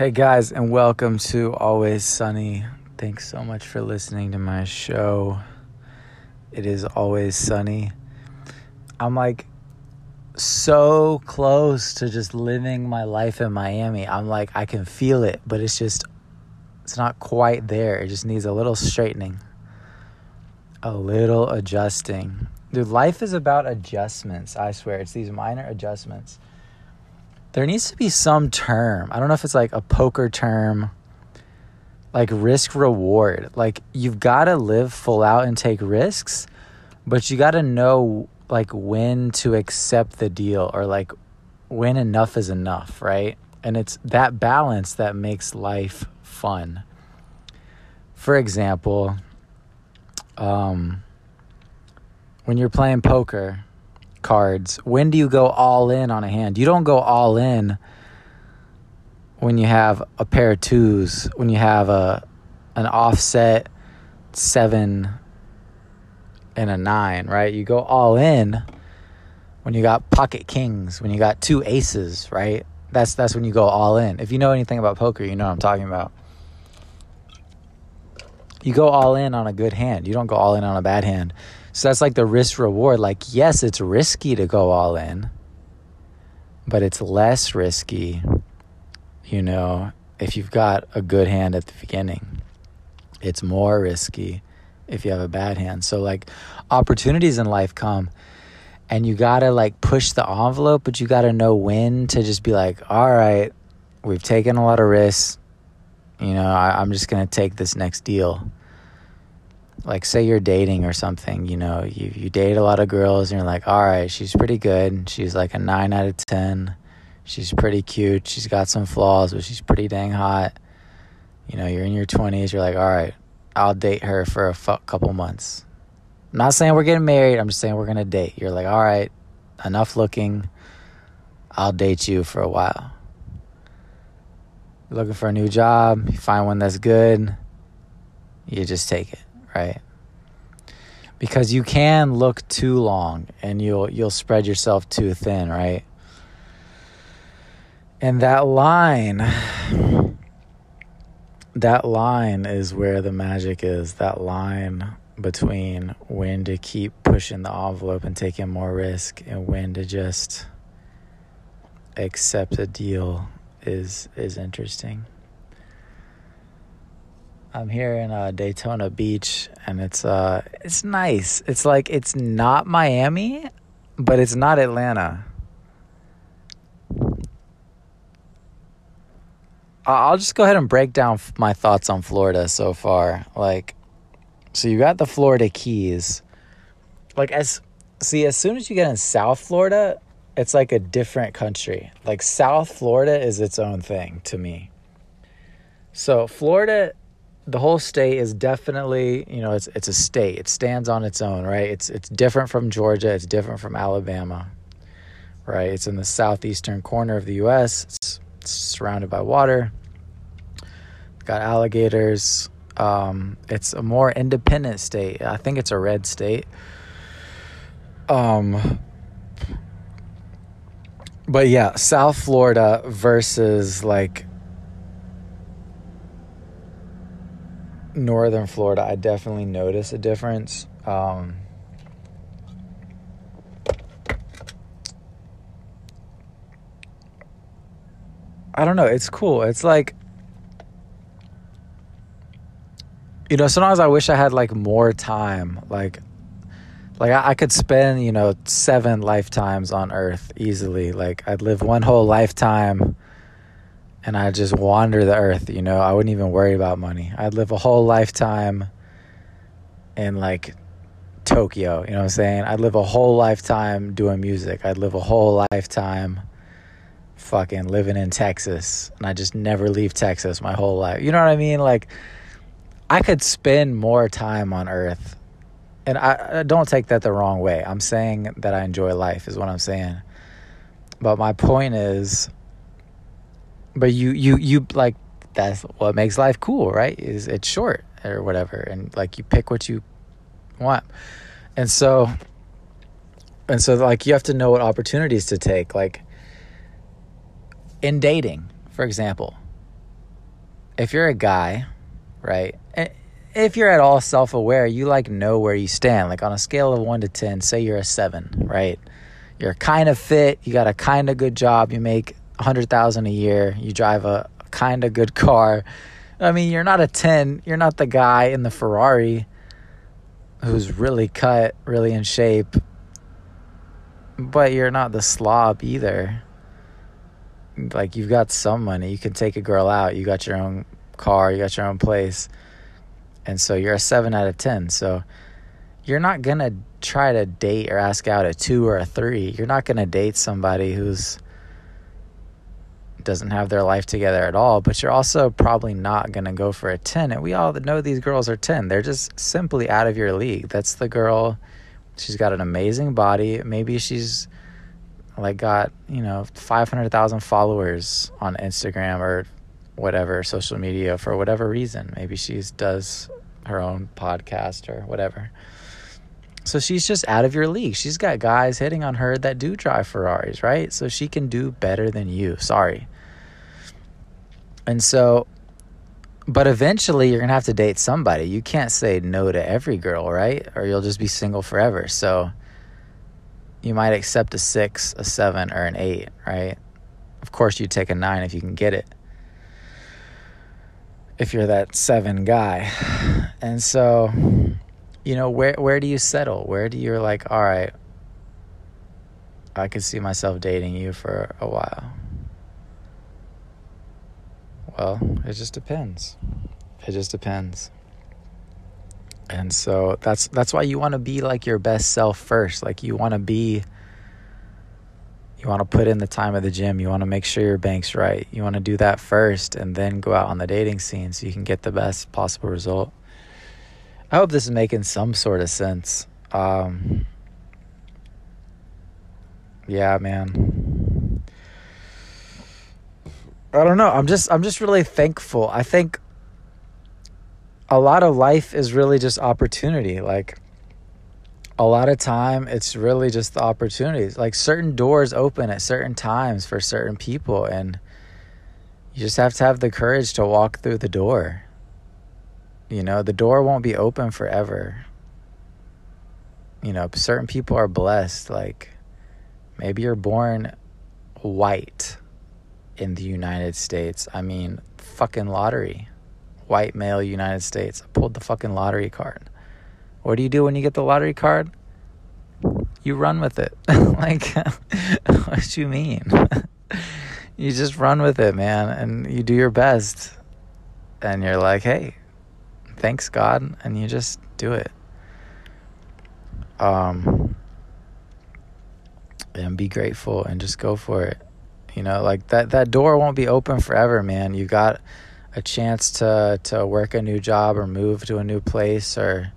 Hey guys, and welcome to Always Sunny. Thanks so much for listening to my show. It is always sunny. I'm like so close to just living my life in Miami. I'm like, I can feel it, but it's just, it's not quite there. It just needs a little straightening, a little adjusting. Dude, life is about adjustments. I swear. It's these minor adjustments there needs to be some term. I don't know if it's like a poker term, like risk reward. Like you've got to live full out and take risks, but you got to know like when to accept the deal or like when enough is enough, right? And it's that balance that makes life fun. For example, um, when you're playing poker, cards. When do you go all in on a hand? You don't go all in when you have a pair of twos, when you have a an offset seven and a nine, right? You go all in when you got pocket kings, when you got two aces, right? That's that's when you go all in. If you know anything about poker, you know what I'm talking about. You go all in on a good hand. You don't go all in on a bad hand. So that's like the risk reward. Like, yes, it's risky to go all in, but it's less risky, you know, if you've got a good hand at the beginning. It's more risky if you have a bad hand. So, like, opportunities in life come and you gotta like push the envelope, but you gotta know when to just be like, all right, we've taken a lot of risks. You know, I, I'm just gonna take this next deal like say you're dating or something you know you, you date a lot of girls and you're like all right she's pretty good. She's like a 9 out of 10 she's pretty cute. She's got some flaws but she's pretty dang hot. You know you're in your 20s you're like all right i'll date her for a f- couple months. I'm not saying we're getting married i'm just saying we're gonna date. You're like all right enough looking. I'll date you for a while. Looking for a new job you find one that's good you just take it right? Because you can look too long and you'll you'll spread yourself too thin, right? And that line that line is where the magic is. That line between when to keep pushing the envelope and taking more risk and when to just accept a deal is is interesting. I'm here in uh, Daytona Beach, and it's uh, it's nice. It's like it's not Miami, but it's not Atlanta. I'll just go ahead and break down my thoughts on Florida so far. Like, so you got the Florida Keys. Like, as see, as soon as you get in South Florida, it's like a different country. Like South Florida is its own thing to me. So Florida the whole state is definitely, you know, it's it's a state. It stands on its own, right? It's it's different from Georgia. It's different from Alabama, right? It's in the southeastern corner of the U.S. It's, it's surrounded by water. Got alligators. Um, it's a more independent state. I think it's a red state. Um, but yeah, South Florida versus like northern Florida, I definitely notice a difference. Um, I don't know. It's cool. It's like, you know, sometimes I wish I had like more time. Like, like I, I could spend, you know, seven lifetimes on Earth easily. Like, I'd live one whole lifetime and I'd just wander the earth, you know, I wouldn't even worry about money. I'd live a whole lifetime in like Tokyo, you know what I'm saying? I'd live a whole lifetime doing music. I'd live a whole lifetime fucking living in Texas and I just never leave Texas my whole life. You know what I mean? Like I could spend more time on earth. And I, I don't take that the wrong way. I'm saying that I enjoy life is what I'm saying. But my point is but you you you like that's what makes life cool, right? Is it's short or whatever, and like you pick what you want, and so and so like you have to know what opportunities to take, like in dating, for example. if you're a guy, right? Eh, if you're at all self aware, you like know where you stand. Like on a scale of one to 10, say you're a seven, right? You're kind of fit, you got a kind of good job, you make 100,000 a year, you drive a kind of good car. I mean, you're not a 10, you're not the guy in the Ferrari who's really cut, really in shape, but you're not the slob either. Like you've got some money, you can take a girl out, you got your own car, you got your own place. And so you're a 7 out of 10. So you're not going to try to date or ask out a 2 or a 3. You're not going to date somebody who's doesn't have their life together at all, but you're also probably not going to go for a 10. And we all know these girls are 10. They're just simply out of your league. That's the girl. She's got an amazing body. Maybe she's like got, you know, 500,000 followers on Instagram or whatever social media for whatever reason. Maybe she does her own podcast or whatever. So she's just out of your league. She's got guys hitting on her that do drive Ferraris, right? So she can do better than you. Sorry. And so, but eventually you're going to have to date somebody. You can't say no to every girl, right? Or you'll just be single forever. So you might accept a six, a seven, or an eight, right? Of course, you take a nine if you can get it. If you're that seven guy. And so you know where where do you settle? Where do you're like all right i could see myself dating you for a while. Well it just depends. It just depends. And so that's that's why you want to be like your best self first. Like you want to be you want to put in the time of the gym. You want to make sure your bank's right. You want to do that first and then go out on the dating scene so you can get the best possible result I hope this is making some sort of sense. Um, yeah, man. I don't know. I'm just I'm just really thankful. I think a lot of life is really just opportunity. Like a lot of time it's really just the opportunities. Like certain doors open at certain times for certain people and you just have to have the courage to walk through the door. You know, the door won't be open forever. You know, certain people are blessed. Like, maybe you're born white in the United States. I mean, fucking lottery. White male United States. I pulled the fucking lottery card. What do you do when you get the lottery card? You run with it. like, what you mean? you just run with it, man, and you do your best. And you're like, hey, thanks God and you just do it. Um, and be grateful and just go for it. You know, like that that door won't be open forever, man. You got a chance to to work a new job or move to a new place or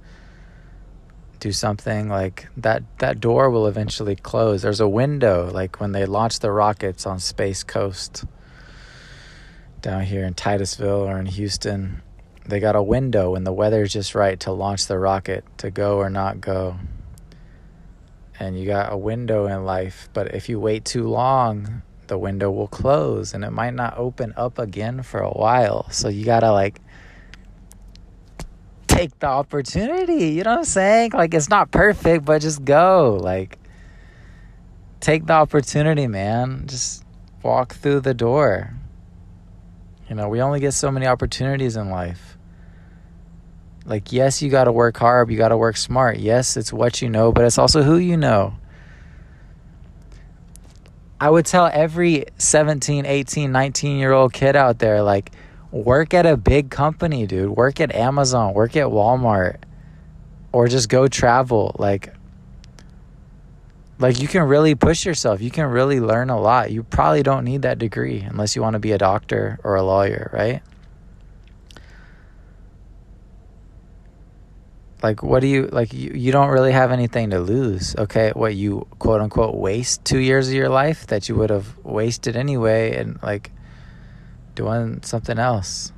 do something like that that door will eventually close there's a window like when they launch the rockets on space coast down here in titusville or in houston they got a window when the weather's just right to launch the rocket to go or not go. And you got a window in life, but if you wait too long, the window will close and it might not open up again for a while. So you got to like take the opportunity, you know what I'm saying? Like it's not perfect, but just go. Like take the opportunity, man. Just walk through the door. You know, we only get so many opportunities in life. Like, yes, you got to work hard, you got to work smart. Yes, it's what you know, but it's also who you know. I would tell every 17, 18, 19 year old kid out there, like, work at a big company, dude. Work at Amazon, work at Walmart, or just go travel. Like, like you can really push yourself. You can really learn a lot. You probably don't need that degree unless you want to be a doctor or a lawyer, right? Like what do you like you, you don't really have anything to lose okay? What you quote unquote waste two years of your life that you would have wasted anyway and like doing something else?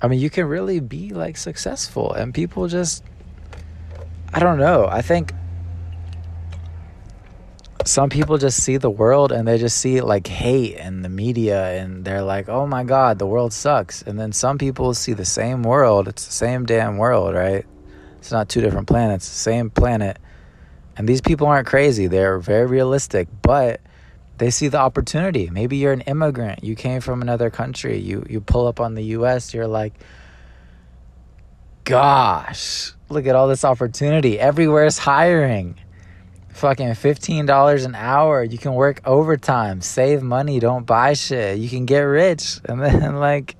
I mean you can really be like successful and people just i don't know. I think some people just see the world and they just see like hate and the media and they're like, oh my God, the world sucks. And then some people see the same world. It's the same damn world, right? It's not two different planets, the same planet. And these people aren't crazy. They're very realistic, but they see the opportunity. Maybe you're an immigrant. You came from another country. You you pull up on the US, you're like, gosh, look at all this opportunity. Everywhere's hiring fucking $15 an hour. You can work overtime, save money, don't buy shit. You can get rich. And then, like,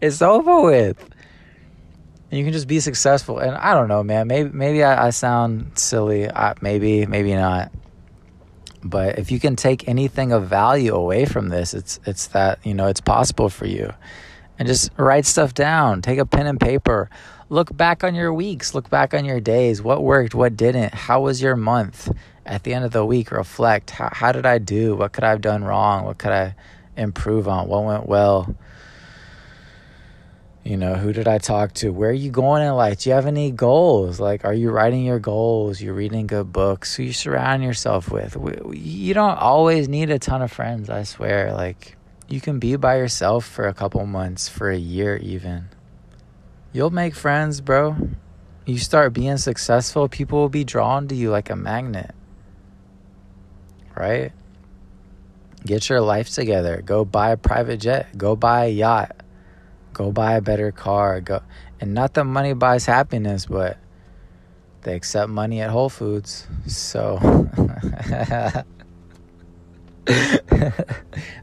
it's over with. And you can just be successful. And I don't know, man. Maybe maybe I, I sound silly. I, maybe, maybe not. But if you can take anything of value away from this, it's it's that, you know, it's possible for you. And just write stuff down. Take a pen and paper. Look back on your weeks. Look back on your days. What worked? What didn't? How was your month? At the end of the week reflect how, how did i do? What could i have done wrong? What could i improve on? What went well? You know who did i talk to? Where are you going in life? Do you have any goals? Like are you writing your goals? You're reading good books? Who you surround yourself with? You don't always need a ton of friends i swear. Like you can be by yourself for a couple months for a year even. You'll make friends bro. You start being successful people will be drawn to you like a magnet right? Get your life together. Go buy a private jet. Go buy a yacht. Go buy a better car. Go and not that money buys happiness, but they accept money at Whole Foods. So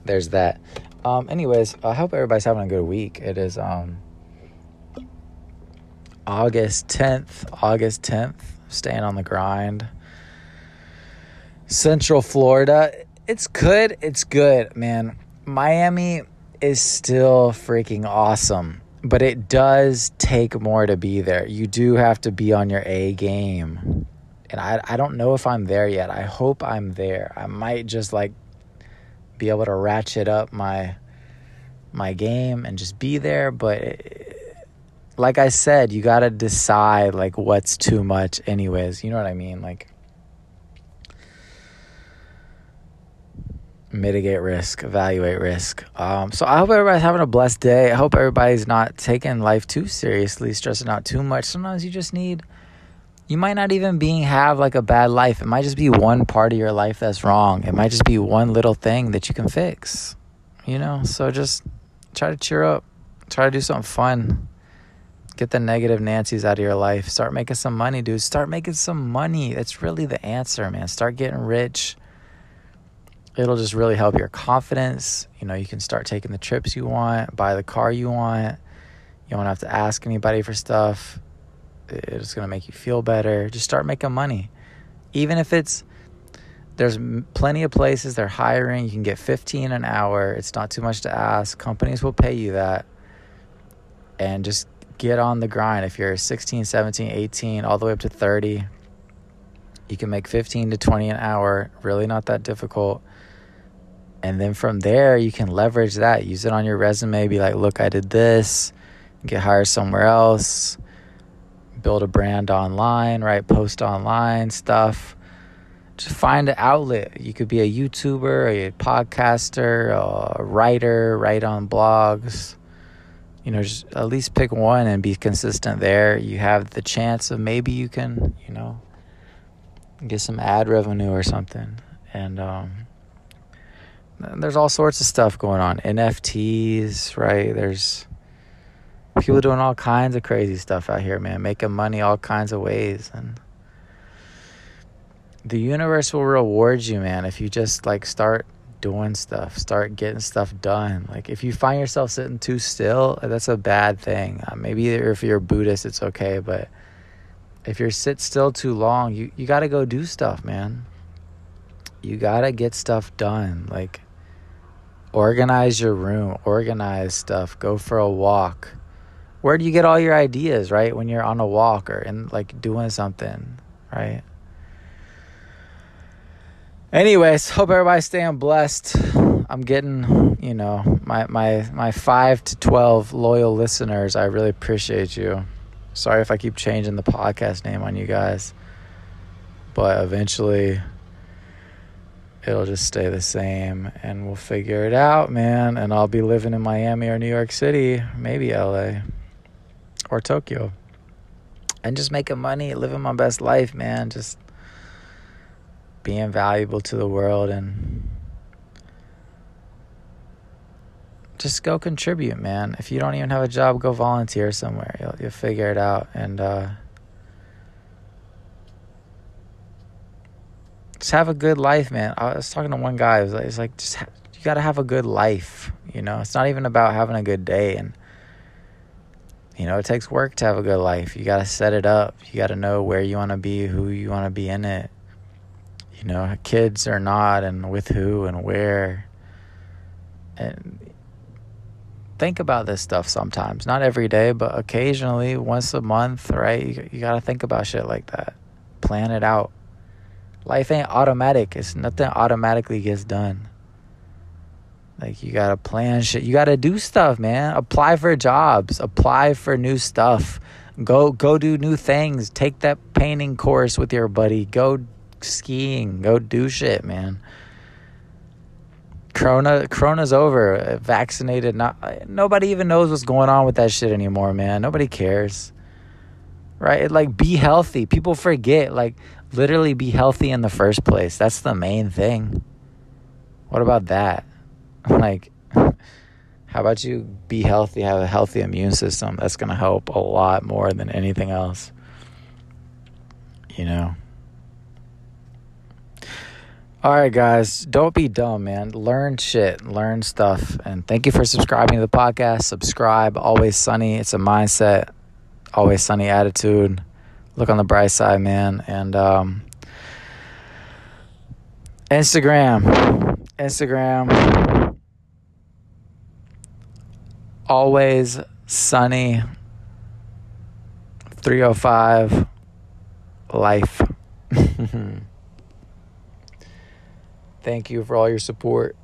there's that. Um, anyways, I hope everybody's having a good week. It is um, August 10th. August 10th. Staying on the grind. Central Florida. It's good. It's good, man. Miami is still freaking awesome, but it does take more to be there. You do have to be on your A game. And I, I don't know if I'm there yet. I hope I'm there. I might just like be able to ratchet up my my game and just be there, but it, like I said, you got to decide like what's too much anyways. You know what I mean? Like mitigate risk, evaluate risk. Um, so I hope everybody's having a blessed day. I hope everybody's not taking life too seriously, stressing out too much. Sometimes you just need. You might not even being have like a bad life. It might just be one part of your life that's wrong. It might just be one little thing that you can fix. You know, so just try to cheer up. Try to do something fun. Get the negative Nancy's out of your life. Start making some money, dude. Start making some money. That's really the answer, man. Start getting rich it'll just really help your confidence. You know, you can start taking the trips you want, buy the car you want. You don't have to ask anybody for stuff. It's going to make you feel better. Just start making money. Even if it's there's plenty of places they're hiring, you can get 15 an hour. It's not too much to ask. Companies will pay you that. And just get on the grind. If you're 16, 17, 18, all the way up to 30, you can make 15 to 20 an hour. Really not that difficult and then from there you can leverage that. Use it on your resume. Be like look i did this. Get hired somewhere else. Build a brand online right? Post online stuff. Just find an outlet. You could be a youtuber a podcaster a writer write on blogs. You know just at least pick one and be consistent there. You have the chance of maybe you can you know get some ad revenue or something. And um there's all sorts of stuff going on. NFTs, right? There's people doing all kinds of crazy stuff out here, man, making money all kinds of ways and the universe will reward you, man, if you just like start doing stuff, start getting stuff done. Like if you find yourself sitting too still, that's a bad thing. Uh, maybe if you're a Buddhist, it's okay, but if you're sit still too long, you you got to go do stuff, man. You got to get stuff done. Like organize your room, organize stuff, go for a walk. Where do you get all your ideas, right? When you're on a walk or in like doing something, right? Anyways, hope everybody's staying blessed. I'm getting, you know, my my my 5 to 12 loyal listeners. I really appreciate you. Sorry if I keep changing the podcast name on you guys. But eventually it'll just stay the same and we'll figure it out, man. And I'll be living in Miami or New York City, maybe LA or Tokyo. And just making money, living my best life, man. Just being valuable to the world and just go contribute, man. If you don't even have a job, go volunteer somewhere. You'll, you'll figure it out. And, uh, just have a good life, man. I was talking to one guy. It's like, like, just ha- you got to have a good life. You know, it's not even about having a good day. And you know, it takes work to have a good life. You got to set it up. You got to know where you want to be, who you want to be in it. You know, kids or not, and with who and where. And think about this stuff sometimes. Not every day, but occasionally, once a month, right? You, you got to think about shit like that. Plan it out. Life ain't automatic. It's nothing automatically gets done. Like you gotta plan shit. You gotta do stuff, man. Apply for jobs. Apply for new stuff. Go go do new things. Take that painting course with your buddy. Go skiing. Go do shit, man. Corona Corona's over. Vaccinated. Not nobody even knows what's going on with that shit anymore, man. Nobody cares. Right? Like be healthy. People forget. Like literally be healthy in the first place. That's the main thing. What about that? Like, how about you be healthy, have a healthy immune system? That's going to help a lot more than anything else. You know? All right, guys, don't be dumb, man. Learn shit, learn stuff. And thank you for subscribing to the podcast. Subscribe, always sunny. It's a mindset, always sunny attitude. Look on the bright side, man. And um, Instagram, Instagram, always sunny 305 life. Thank you for all your support.